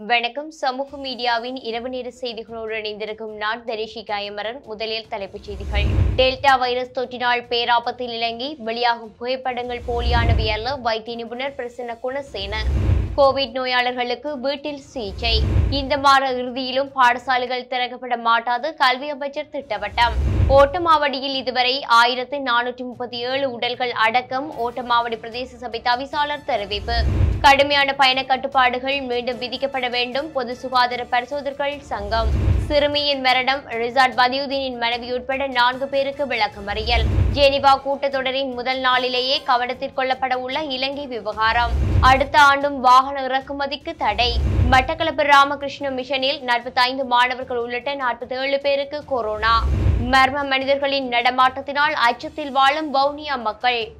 வணக்கம். சமூக மீடியாவின் இரவு நேர செய்திகளோடு இணைந்திருக்கும் நான் தரிஷி காயமரன். முதலில் தலைப்புச் செய்திகள். டெல்டா வைரஸ் தொற்றினால் பேராபத்தில் இலங்கை. வெளியாகும் புகைப்படங்கள் போலியானவை அல்ல. வைத்திய நிபுணர் பிரசன்ன குணசேன. கோவிட் நோயாளர்களுக்கு வீட்டில் சிகிச்சை. இந்த மாத இறுதியிலும் பாடசாலைகள் திறக்கப்பட மாட்டாது. கல்வி அமைச்சர் திட்டவட்டம். ஓட்டமாவடியில் இதுவரை ஆயிரத்து நானூற்றி முப்பத்தி ஏழு உடல்கள் அடக்கம். ஓட்டமாவடி பிரதேச சபை தவிசாளர் தெரிவிப்பு. கடுமையான பயண கட்டுப்பாடுகள் மீண்டும் விதிக்கப்பட வேண்டும். பொது சுகாதார பரிசோதகர்கள் சங்கம். சிறுமியின் மரணம் ரிசார்ட் பதியுதீனின் மனைவி உட்பட நான்கு பேருக்கு விளக்கமறியல் ஜெனிவா கூட்டத்தொடரின் முதல் நாளிலேயே கவனத்தில் கொள்ளப்பட உள்ள இலங்கை விவகாரம். அடுத்த ஆண்டும் வாகன இறக்குமதிக்கு தடை. மட்டக்களப்பு ராமகிருஷ்ண மிஷனில் 45 மாணவர்கள் உள்ளிட்ட 47 பேருக்கு கொரோனா. மர்ம மனிதர்களின் நடமாட்டத்தினால் அச்சத்தில் வாழும் வவுனியா மக்கள்.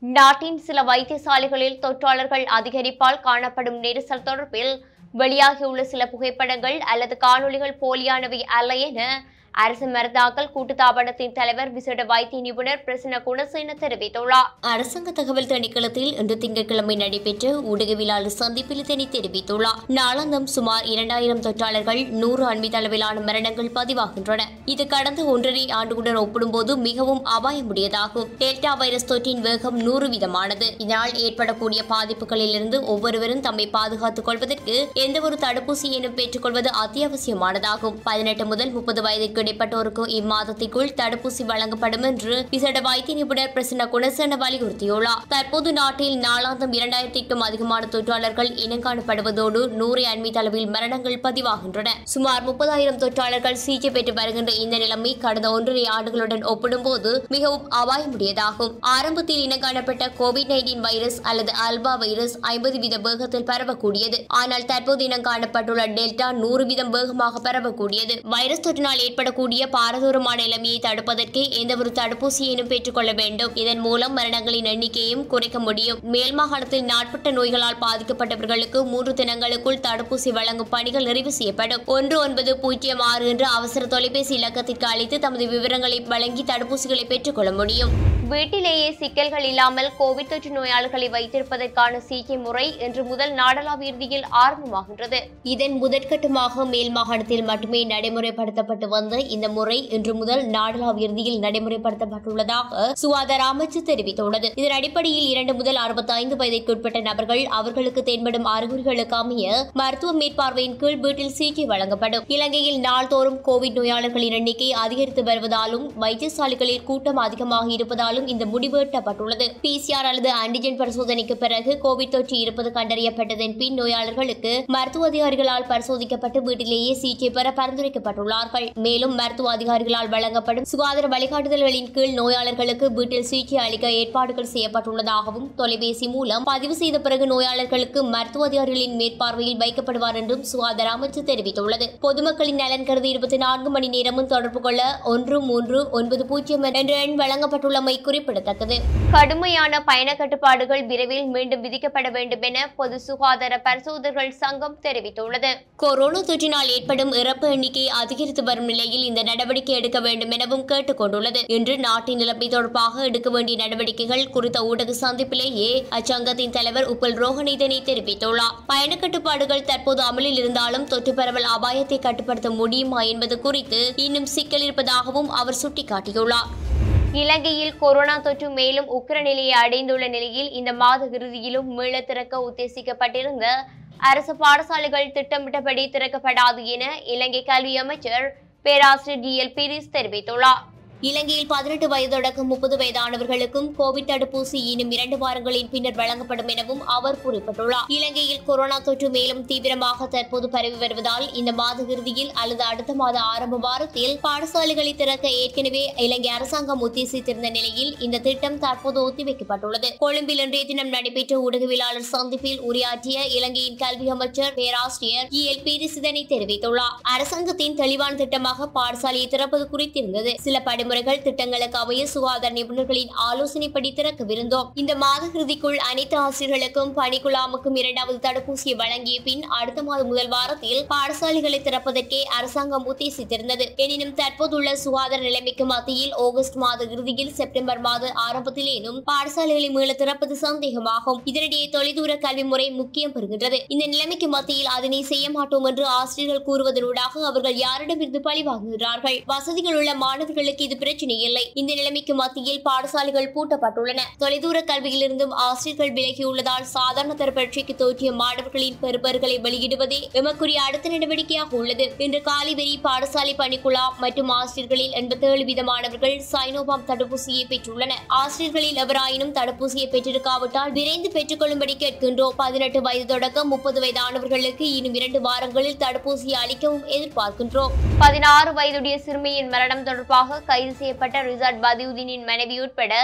நாட்டின் சில வைத்தியசாலைகளில் தொற்றாளர்கள் அதிகரிப்பால் காணப்படும் நெரிசல் தொடர்பில் வெளியாகியுள்ள சில புகைப்படங்கள் அல்லது காணொளிகள் போலியானவை அல்ல என அரசு மருந்தாக்கல் கூட்டுத்தாபனத்தின் தலைவர் விசேட வைத்திய நிபுணர் பிரசன்ன குணசேன தெரிவித்துள்ளார். அரசாங்க தகவல் திணைக்களத்தில் இன்று திங்கட்கிழமை நடைபெற்ற ஊடகவியலாளர் சந்திப்பில் இதனை தெரிவித்துள்ளார். நாளாந்தம் சுமார் இரண்டாயிரம் தொற்றாளர்கள் நூறு அண்மை அளவிலான மரணங்கள் பதிவாகின்றன. இது கடந்த ஒன்றரை ஆண்டுகளுடன் ஒப்பிடும்போது மிகவும் அபாயமுடையதாகும். டெல்டா வைரஸ் தொற்றின் வேகம் நூறு வீதமானது. இதனால் ஏற்படக்கூடிய பாதிப்புகளிலிருந்து ஒவ்வொருவரும் தம்மை பாதுகாத்துக் கொள்வதற்கு எந்தவொரு தடுப்பூசியையும் பெற்றுக்கொள்வது அத்தியாவசியமானதாகும். பதினெட்டு முதல் முப்பது வயதிற்கு இடைப்பட்டோருக்கு இம்மாதத்திற்குள் தடுப்பூசி வழங்கப்படும் என்று விசேட வைத்திய நிபுணர் பிரசன்ன குணசேன வலியுறுத்தியுள்ளார். தற்போது நாட்டில் நாளாந்தம் இரண்டாயிரத்திற்கும் அதிகமான தொற்றாளர்கள் இனங்காணப்படுவதோடு நூறு அண்மை அளவில் மரணங்கள் பதிவாகின்றன. சுமார் முப்பதாயிரம் தொற்றாளர்கள் சிகிச்சை பெற்று வருகின்ற இந்த நிலைமை கடந்த ஒன்றரை ஆண்டுகளுடன் ஒப்பிடும்போது மிகவும் அபாயமுடையதாகும். ஆரம்பத்தில் இனங்காணப்பட்ட கோவிட் நைன்டீன் வைரஸ் அல்லது அல்பா வைரஸ் ஐம்பது வீத வேகத்தில் பரவக்கூடியது. ஆனால் தற்போது இனம் காணப்பட்டுள்ள டெல்டா நூறு வீதம் வேகமாக பரவக்கூடியது. வைரஸ் தொற்றினால் ஏற்படக்கூடிய பாரதூரமான நிலைமையை தடுப்பதற்கு எந்தவொரு தடுப்பூசியையும் பெற்றுக்கொள்ள வேண்டும். இதன் மூலம் மரணங்களின் எண்ணிக்கையும் குறைக்க முடியும். மேல் மாகாணத்தில் நாட்பட்ட நோய்களால் பாதிக்கப்பட்டவர்களுக்கு மூன்று தினங்களுக்குள் தடுப்பூசி வழங்கும் பணிகள் நிறைவு செய்யப்படும். ஒன்று ஒன்பது பூஜ்ஜியம் ஆறு என்ற அவசர தொலைபேசி இலக்கத்திற்கு அழைத்து தமது விவரங்களை வழங்கி தடுப்பூசிகளை பெற்றுக்கொள்ள முடியும். வீட்டிலேயே சிக்கல்கள் இல்லாமல் கோவிட் தொற்று நோயாளர்களை வைத்திருப்பதற்கான சிகிச்சை முறை இன்று முதல் நாடளாவிய இறுதியில் ஆரம்பமாகின்றது. இதன் முதற்கட்டமாக மேல் மாகாணத்தில் மட்டுமே நடைமுறைப்படுத்தப்பட்டு வந்த இந்த முறை இன்று முதல் நாடளாவிய இறுதியில் நடைமுறைப்படுத்தப்பட்டுள்ளதாக சுகாதார அமைச்சு தெரிவித்துள்ளது. இதன் அடிப்படையில் இரண்டு முதல் அறுபத்தைந்து வயதிற்குட்பட்ட நபர்கள் அவர்களுக்கு தென்படும் அறிகுறிகளுக்கு அமைய மருத்துவ மேற்பார்வையின் கீழ் வீட்டில் சிகிச்சை வழங்கப்படும். இலங்கையில் நாள்தோறும் கோவிட் நோயாளர்களின் எண்ணிக்கை அதிகரித்து வருவதாலும் வைத்தியசாலைகளில் கூட்டம் அதிகமாக இருப்பதாலும் இந்த முடிவு எட்டப்பட்டுள்ளது. பிசிஆர் அல்லது ஆன்டிஜென் பரிசோதனைக்கு பிறகு கோவிட் தொற்று இருப்பது கண்டறியப்பட்டதன் பின் நோயாளர்களுக்கு மருத்துவ அதிகாரிகளால் பரிசோதிக்கப்பட்டு வீட்டிலேயே சிகிச்சை பெற பரிந்துரைக்கப்பட்டுள்ளார்கள். மேலும் மருத்துவ அதிகாரிகளால் வழங்கப்படும் சுகாதார வழிகாட்டுதல்களின் கீழ் நோயாளர்களுக்கு வீட்டில் சிகிச்சை அளிக்க ஏற்பாடுகள் செய்யப்பட்டுள்ளதாகவும் தொலைபேசி மூலம் பதிவு செய்த பிறகு நோயாளர்களுக்கு மருத்துவ அதிகாரிகளின் மேற்பார்வையில் வைக்கப்படுவார் என்றும் சுகாதார அமைச்சு தெரிவித்துள்ளது. பொதுமக்களின் நலன் கருதி இருபத்தி நான்கு மணி நேரமும் தொடர்பு கொள்ள ஒன்று மூன்று ஒன்பது பூஜ்ஜியம் என்ற எண் வழங்கப்பட்டுள்ளமை குறிப்பிடத்தக்கது. கடுமையான பயண கட்டுப்பாடுகள் விரைவில் மீண்டும் விதிக்கப்பட வேண்டும் என பொது சுகாதார பரிசோதகர்கள் சங்கம் தெரிவித்துள்ளது. கொரோனா தொற்றினால் ஏற்படும் இறப்பு எண்ணிக்கை அதிகரித்து வரும் நிலையில் இந்த நடவடிக்கை எடுக்க வேண்டும் எனவும் கேட்டுக் கொண்டுள்ளது இன்று நாட்டின் நிலைமை தொடர்பாக எடுக்க வேண்டிய நடவடிக்கைகள் குறித்த ஊடக சந்திப்பிலேயே அச்சங்கத்தின் தலைவர் உப்பல் ரோஹன் இதனை தெரிவித்துள்ளார். பயண கட்டுப்பாடுகள் தற்போது அமலில் இருந்தாலும் தொற்று பரவல் அபாயத்தை கட்டுப்படுத்த முடியுமா என்பது குறித்து இன்னும் சிக்கல் இருப்பதாகவும் அவர் சுட்டிக்காட்டியுள்ளார். இலங்கையில் கொரோனா தொற்று மேலும் உக்கிர நிலையை அடைந்துள்ள நிலையில் இந்த மாத இறுதியிலும் மீள திறக்க உத்தேசிக்கப்பட்டிருந்த அரசு பாடசாலைகள் திட்டமிட்டபடி திறக்கப்படாது என இலங்கை கல்வி அமைச்சர் பேராசிரியர் டி எல் பீரிஸ் தெரிவித்துள்ளார். இலங்கையில் பதினெட்டு வயது முப்பது வயதானவர்களுக்கும் கோவிட் தடுப்பூசி இன்னும் இரண்டு வாரங்களின் பின்னர் வழங்கப்படும் எனவும் அவர் குறிப்பிட்டுள்ளார். இலங்கையில் கொரோனா தொற்று மேலும் தீவிரமாக தற்போது பரவி வருவதால் இந்த மாத இறுதியில் அல்லது அடுத்த மாத ஆரம்ப வாரத்தில் பாடசாலைகளை திறக்க ஏற்கனவே இலங்கை அரசாங்கம் உத்தேசித்திருந்த நிலையில் இந்த திட்டம் தற்போது ஒத்திவைக்கப்பட்டுள்ளது. கொழும்பில் இன்றைய தினம் நடைபெற்ற ஊடகவியலாளர் சந்திப்பில் உரையாற்றிய இலங்கையின் கல்வி அமைச்சர் பேராசிரியர் இ. எல். பீரிசிதனை தெரிவித்துள்ளார். அரசாங்கத்தின் தெளிவான திட்டமாக பாடசாலையை திறப்பது குறித்திருந்தது. சில படி நடைமுறைகள் திட்டங்களுக்கு அமைய சுகாதார நிபுணர்களின் ஆலோசனைப்படி திறக்கவிருந்தோம். இந்த மாத இறுதிக்குள் அனைத்து ஆசிரியர்களுக்கும் பணிக்குழாமுக்கும் இரண்டாவது தடுப்பூசியை வழங்கிய பின் அடுத்த மாதம் முதல் வாரத்தில் பாடசாலைகளை திறப்பதற்கே அரசாங்கம் உத்தேசித்திருந்தது. எனினும் தற்போதுள்ள சுகாதார நிலைமைக்கு மத்தியில் ஆகஸ்ட் மாத இறுதியில் செப்டம்பர் மாத ஆரம்பத்திலேனும் பாடசாலைகளை மீள திறப்பது சந்தேகமாகும். இதனிடையே தொலைதூர கல்வி முறை முக்கியம் பெறுகின்றது. இந்த நிலைமைக்கு மத்தியில் அதனை செய்ய மாட்டோம் என்று ஆசிரியர்கள் கூறுவதனூடாக அவர்கள் யாரிடமிருந்து பழிவாங்குகிறார்கள் வசதிகள் உள்ள மாணவர்களுக்கு இது பிரச்சனை இல்லை இந்த நிலைமைக்கு மத்தியில் பாடசாலைகள் பூட்டப்பட்டுள்ளன. தொலைதூர கல்வியிலிருந்தும் ஆசிரியர்கள் விலகியுள்ளதால் சாதாரண தர பரீட்சைக்கு தோற்றிய மாணவர்களின் பெறுபர்களை வெளியிடுவதே எமக்குரிய அடுத்த நடவடிக்கையாக உள்ளது. இன்று காலிவெறி பாடசாலை பணிக்குழா மற்றும் ஆசிரியர்களில் எண்பத்தேழு வீதமானவர்கள் சைனோபாம் தடுப்பூசியை பெற்றுள்ளனர். ஆசிரியர்களில் எவராயினும் தடுப்பூசியை பெற்றிருக்காவிட்டால் விரைந்து பெற்றுக்கொள்ளும்படி கேட்கின்றோம். பதினெட்டு வயது தொடக்கம் முப்பது வயதானவர்களுக்கு இன்னும் இரண்டு வாரங்களில் தடுப்பூசியை அளிக்கவும் எதிர்பார்க்கின்றோம். பதினாறு வயதுடைய சிறுமியின் மரணம் தொடர்பாக கைது செய்யப்பட்ட ரிசார்ட் பதியுதீனின் மனைவி உட்பட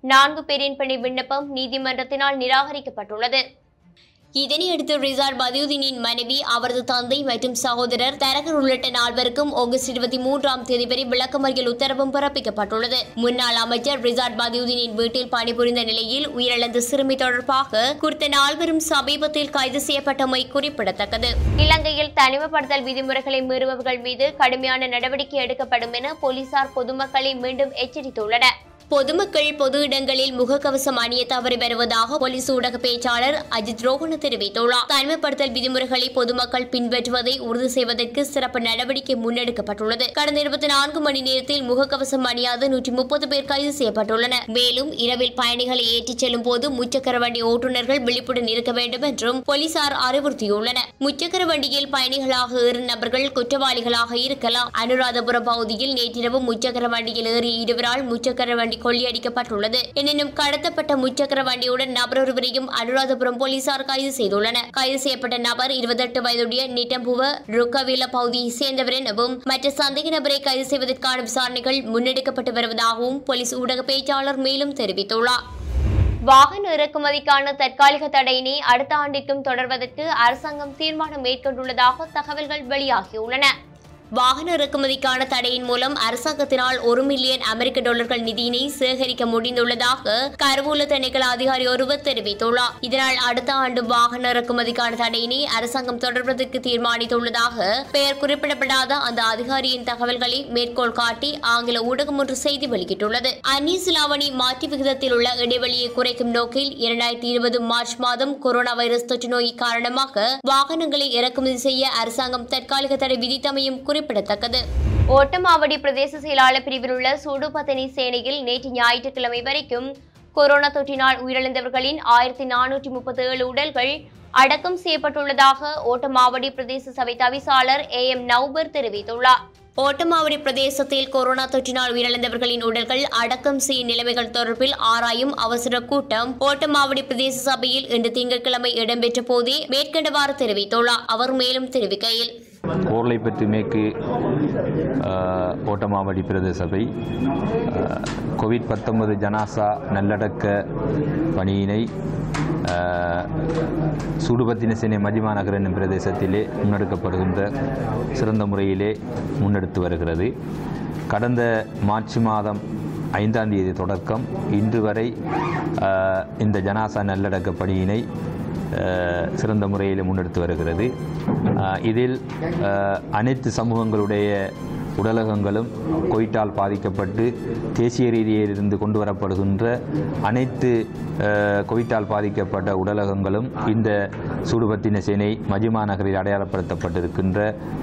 நான்கு பேரின் பணி விண்ணப்பம் நீதிமன்றத்தினால் நிராகரிக்கப்பட்டுள்ளது. இதனையடுத்து ரிசார்ட் பதியுதீனின் மனைவி அவரது தந்தை மற்றும் சகோதரர் தரகர் உள்ளிட்ட நால்வருக்கும் ஆகஸ்ட் இருபத்தி மூன்றாம் தேதி வரை விளக்கமறியல் உத்தரவும் பிறப்பிக்கப்பட்டுள்ளது. முன்னாள் அமைச்சர் ரிசார்ட் பதியுதீனின் வீட்டில் பணிபுரிந்த நிலையில் உயிரிழந்த சிறுமி தொடர்பாக குறித்த நால்வரும் சமீபத்தில் கைது செய்யப்பட்டமை குறிப்பிடத்தக்கது. இலங்கையில் தனிமைப்படுத்தல் விதிமுறைகளை மீறுபவர்கள் மீது கடுமையான நடவடிக்கை எடுக்கப்படும் என போலீசார் பொதுமக்களை மீண்டும் எச்சரித்துள்ளனர். பொதுமக்கள் பொது இடங்களில் முகக்கவசம் அணிய தவறி வருவதாக போலீஸ் ஊடக பேச்சாளர் அஜித் ரோகன் தெரிவித்துள்ளார். தனிமைப்படுத்தல் விதிமுறைகளை பொதுமக்கள் பின்பற்றுவதை உறுதி செய்வதற்கு சிறப்பு நடவடிக்கை முன்னெடுக்கப்பட்டுள்ளது. கடந்த இருபத்தி நான்கு மணி நேரத்தில் முகக்கவசம் அணியாத நூற்றி முப்பது பேர் கைது செய்யப்பட்டுள்ளனர். மேலும் இரவில் பயணிகளை ஏற்றிச் செல்லும் போது முச்சக்கர வண்டி ஓட்டுநர்கள் விழிப்புடன் இருக்க வேண்டும் என்றும் போலீசார் அறிவுறுத்தியுள்ளனர். முச்சக்கர வண்டியில் பயணிகளாக ஏறும் நபர்கள் குற்றவாளிகளாக இருக்கலாம். அனுராதபுரம் பகுதியில் நேற்றிரவு முச்சக்கர வண்டியில் ஏறி இருவரால் முச்சக்கர வண்டி கொள்ளையடிக்கப்பட்டுள்ளது எனினும் கடத்தப்பட்ட முச்சக்கர வண்டியுடன் நபர் ஒருவரையும் அனுராதபுரம் போலீசார் கைது செய்துள்ளனர். கைது செய்யப்பட்ட நபர் இருபத்தெட்டு வயதுடைய நிட்டம்புவ ருக்கவில பகுதியை சேர்ந்தவர் எனவும் மற்ற சந்தேக நபரை கைது செய்வதற்கான விசாரணைகள் முன்னெடுக்கப்பட்டு வருவதாகவும் போலீஸ் ஊடக பேச்சாளர் மேலும் தெரிவித்துள்ளார். வாகன இறக்குமதிக்கான தற்காலிக தடையினை அடுத்த ஆண்டிற்கும் தொடர்வதற்கு அரசாங்கம் தீர்மானம் மேற்கொண்டுள்ளதாக தகவல்கள் வெளியாகியுள்ளன. வாகன இறக்குமதிக்கான தடையின் மூலம் அரசாங்கத்தினால் ஒரு மில்லியன் அமெரிக்க டாலர்கள் நிதியினை சேகரிக்க முடிந்துள்ளதாக கருவூல திணைக்கள அதிகாரி ஒருவர் தெரிவித்துள்ளார். இதனால் அடுத்த ஆண்டு வாகன இறக்குமதிக்கான தடையினை அரசாங்கம் தொடர்வதற்கு தீர்மானித்துள்ளதாக பெயர் குறிப்பிடப்படாத அந்த அதிகாரியின் தகவல்களை மேற்கோள் காட்டி ஆங்கில ஊடகம் ஒன்று செய்தி வெளியிட்டுள்ளது. அந்நிய சிலாவணி மாற்று விகிதத்தில் உள்ள இடைவெளியை குறைக்கும் நோக்கில் இரண்டாயிரத்தி இருபது மார்ச் மாதம் கொரோனா வைரஸ் தொற்று நோய் காரணமாக வாகனங்களை இறக்குமதி செய்ய அரசாங்கம் தற்காலிக தடை விதித்தமையும் குறிப்பிட்டு குறிப்பிடத்தக்கது. ஓட்டமாவடி பிரதேச செயலாளர் பிரிவில் உள்ள சூடுபத்தனி சேனையில் நேற்று ஞாயிற்றுக்கிழமை வரைக்கும் கொரோனா தொற்றினால் உயிரிழந்தவர்களின் ஆயிரத்தி நானூற்றி முப்பத்தி ஏழு உடல்கள் அடக்கம் செய்யப்பட்டுள்ளதாக ஓட்டமாவடி பிரதேச சபை தவிசாளர் ஏ எம் நவ்பர் தெரிவித்துள்ளார். ஓட்டமாவடி பிரதேசத்தில் கொரோனா தொற்றினால் உயிரிழந்தவர்களின் உடல்கள் அடக்கம் செய்யும் நிலைமைகள் தொடர்பில் ஆராயும் அவசர கூட்டம் ஓட்டமாவடி பிரதேச சபையில் இன்று திங்கட்கிழமை இடம்பெற்ற போதே மேற்கண்டவாறு தெரிவித்துள்ளார். அவர் மேலும் தெரிவிக்கையில் ஓர்லைப்பற்று மேற்கு ஓட்டமாவடி பிரதேச சபை கோவிட் பத்தொன்பது ஜனாசா நல்லடக்க பணியினை அஹ், சூடுபத்தின சேனை நகர் என்னும் பிரதேசத்திலே முன்னெடுக்கப்படுகின்ற சிறந்த முறையிலே முன்னெடுத்து வருகிறது. கடந்த மார்ச் மாதம் ஐந்தாம் தேதி தொடக்கம். இன்று வரை இந்த ஜனாசா நல்லடக்க பணியினை சிறந்த முறையில் முன்னெடுத்து வருகிறது. இதில் அனைத்து சமூகங்களுடைய உடலகங்களும் கொயிட்டால் பாதிக்கப்பட்டு தேசிய ரீதியிலிருந்து கொண்டு வரப்படுகின்ற அனைத்து கொயிட்டால் பாதிக்கப்பட்ட உடலகங்களும் இந்த சூடுபத்தின சேனை மஜிமா நகரில் அடையாளப்படுத்தப்பட்டிருக்கின்ற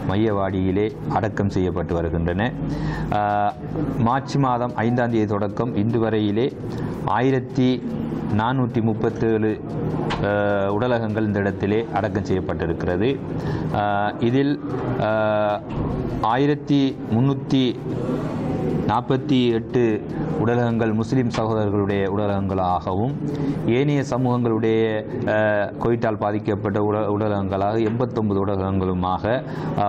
மையவாடியிலே அடக்கம் செய்யப்பட்டு வருகின்றன. மார்ச் மாதம் ஐந்தாம் தேதி தொடக்கம் இன்று வரையிலே ஆயிரத்தி நானூற்றி முப்பத்தேழு உடலகங்கள் இந்த இடத்திலே அடக்கம் செய்யப்பட்டிருக்கிறது. இதில் ஆயிரத்தி முன்னூற்றி நாற்பத்தி எட்டு உடலகங்கள் முஸ்லீம் சகோதரர்களுடைய உடலகங்களாகவும் ஏனைய சமூகங்களுடைய அஹ், பாதிக்கப்பட்ட உட உடலகங்களாக எண்பத்தொன்பது உடலகங்களுமாக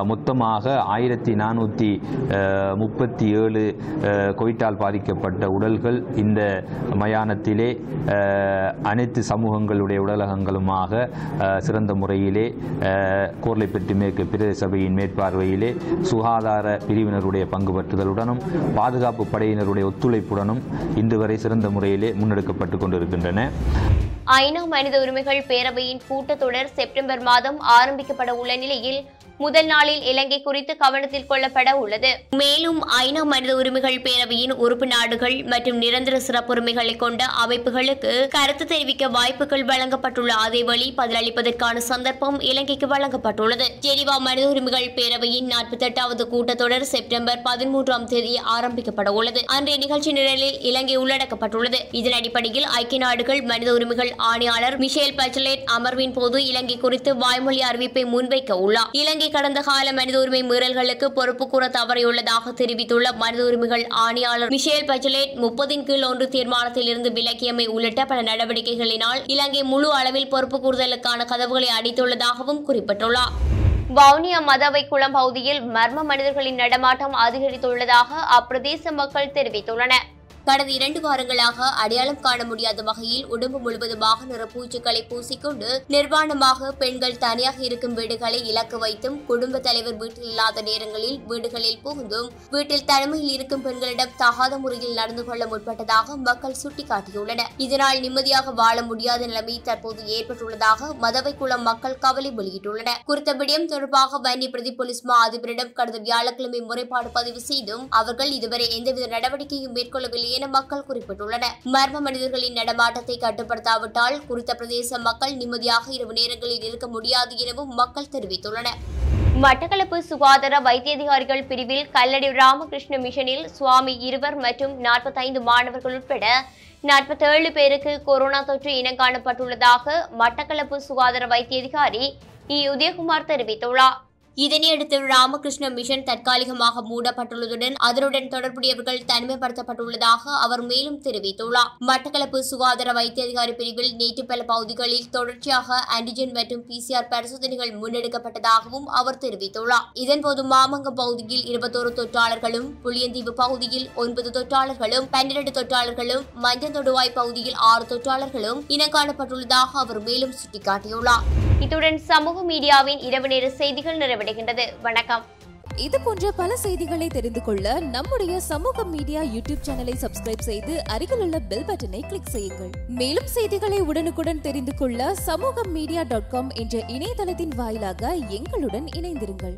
மொத்தமாக ஆயிரத்தி நானூற்றி முப்பத்தி ஏழு அஹ், பாதிக்கப்பட்ட உடல்கள் இந்த மயானத்திலே அனைத்து சமூகங்களுடைய உடலகங்களுமாக சிறந்த முறையிலே அஹ், கோர்லைப்பட்டி மேற்கு பிரதேச சபையின் மேற்பார்வையிலே சுகாதார பிரிவினருடைய பங்கு பற்றுதலுடனும் பாதுகாப்பு படையினருடைய ஒத்துழைப்புடனும் இன்று வரை சிறந்த முறையிலே முன்னெடுக்கப்பட்டு கொண்டிருக்கின்றன. ஐநா மனித உரிமைகள் பேரவையின் கூட்டத்தொடர் செப்டம்பர் மாதம் ஆரம்பிக்கப்பட உள்ள நிலையில் முதல் நாளில் இலங்கை குறித்து கவனத்தில் கொள்ளப்பட உள்ளது. மேலும் ஐநா மனித உரிமைகள் பேரவையின் உறுப்பு நாடுகள் மற்றும் நிரந்தர சிறப்புரிமைகளை கொண்ட அமைப்புகளுக்கு கருத்து தெரிவிக்க வாய்ப்புகள் வழங்கப்பட்டுள்ள அதேவழி பதிலளிப்பதற்கான சந்தர்ப்பம் இலங்கைக்கு வழங்கப்பட்டுள்ளது. ஜெனிவா மனித உரிமைகள் பேரவையின் நாற்பத்தி எட்டாவது கூட்டத்தொடர் செப்டம்பர் பதிமூன்றாம் தேதி ஆரம்பிக்கப்பட உள்ளது. அன்றைய நிகழ்ச்சி நிரலில் இலங்கை உள்ளடக்கப்பட்டுள்ளது. இதன் அடிப்படையில் ஐக்கிய நாடுகள் மனித உரிமைகள் ஆணையாளர் மிஷேல் பச்சலேட் அமர்வின் போது இலங்கை குறித்து வாய்மொழி அறிவிப்பை முன்வைக்க உள்ளார். இலங்கை கடந்த கால மனித உரிமை மீறல்களுக்கு பொறுப்பு கூற தவறியுள்ளதாக தெரிவித்துள்ள மனித உரிமைகள் ஆணையாளர் மிஷேல் பஜலேட் முப்பதின் கீழ் ஒன்று தீர்மானத்தில் இருந்து விலக்கியமை உள்ளிட்ட பல நடவடிக்கைகளினால் இலங்கை முழு அளவில் பொறுப்பு கூறுதலுக்கான கதவுகளை அடித்துள்ளதாகவும் குறிப்பிட்டுள்ளார். வவுனியா மதவை குளம் பகுதியில் மர்ம மனிதர்களின் நடமாட்டம் அதிகரித்துள்ளதாக அப்பிரதேச மக்கள் தெரிவித்துள்ளனர். கடந்த இரண்டு வாரங்களாக அடையாளம் காண முடியாத வகையில் உடம்பு முழுவதுமாக பூச்சிகளை பூசிக்கொண்டு நிர்வாணமாக பெண்கள் தனியாக இருக்கும் வீடுகளை இலக்கு வைத்தும் குடும்ப தலைவர் வீட்டில் இல்லாத நேரங்களில் வீடுகளில் புகுந்தும் வீட்டில் தனிமையில் இருக்கும் பெண்களிடம் தகாத முறையில் நடந்து கொள்ள முற்பட்டதாக மக்கள் சுட்டிக்காட்டியுள்ளனர். இதனால் நிம்மதியாக வாழ முடியாத நிலைமை தற்போது ஏற்பட்டுள்ளதாக மதவை குளம் மக்கள் கவலை வெளியிட்டுள்ளனர். குறித்த விடயம் தொடர்பாக வன்னி பிரதி போலீஸ் மா அதிபரிடம் கடந்த வியாழக்கிழமை முறைப்பாடு பதிவு செய்தும் அவர்கள் இதுவரை எந்தவித நடவடிக்கையும் மேற்கொள்ளவில்லை என மக்கள் குறிப்பிட்டுள்ளனர். மர்ம மனிதர்களின் நடமாட்டத்தை கட்டுப்படுத்தாவிட்டால் குறித்த பிரதேச மக்கள் நிம்மதியாக இரவு நேரங்களில் இருக்க முடியாது எனவும் மக்கள் தெரிவித்துள்ளனர். மட்டக்களப்பு சுகாதார வைத்தியதிகாரிகள் பிரிவில் கல்லடி ராமகிருஷ்ண மிஷனில் சுவாமி இருவர் மற்றும் நாற்பத்தைந்து மாணவர்கள் உட்பட நாற்பத்தேழு பேருக்கு கொரோனா தொற்று இனம் காணப்பட்டுள்ளதாக மட்டக்களப்பு சுகாதார வைத்தியதிகாரி இ. உதயகுமார் தெரிவித்துள்ளார். இதனையடுத்து ராமகிருஷ்ண மிஷன் தற்காலிகமாக மூடப்பட்டுள்ளதுடன் அதனுடன் தொடர்புடையவர்கள் தனிமைப்படுத்தப்பட்டுள்ளதாக அவர் மேலும் தெரிவித்துள்ளார். மட்டக்களப்பு சுகாதார வைத்திய அதிகாரி பிரிவில் நேற்று பல பகுதிகளில் தொடர்ச்சியாக ஆன்டிஜென் மற்றும் பிசிஆர் பரிசோதனைகள் முன்னெடுக்கப்பட்டதாகவும் அவர் தெரிவித்துள்ளார். இதன்போது மாமங்கம் பகுதியில் இருபத்தோரு தொற்றாளர்களும் புளியந்தீவு பகுதியில் ஒன்பது தொற்றாளர்களும் பன்னிரண்டு தொற்றாளர்களும் மஞ்சந்தொடுவாய் பகுதியில் ஆறு தொற்றாளர்களும் இன காணப்பட்டுள்ளதாக அவர் மேலும் சுட்டிக்காட்டியுள்ளார். இத்துடன் சமூக மீடியாவின் இரவு நேர செய்திகள் நிறைவு நிறைவடைகின்றது வணக்கம். இது போன்ற பல செய்திகளை தெரிந்து கொள்ள நம்முடைய சமூக மீடியா யூடியூப் சேனலை சப்ஸ்கிரைப் செய்து அருகிலுள்ள பெல் பட்டனை கிளிக் செய்யுங்கள். மேலும் செய்திகளை உடனுக்குடன் தெரிந்து கொள்ள சமூக மீடியா டாட் காம் என்ற இணையதளத்தின் வாயிலாக எங்களுடன் இணைந்திருங்கள்.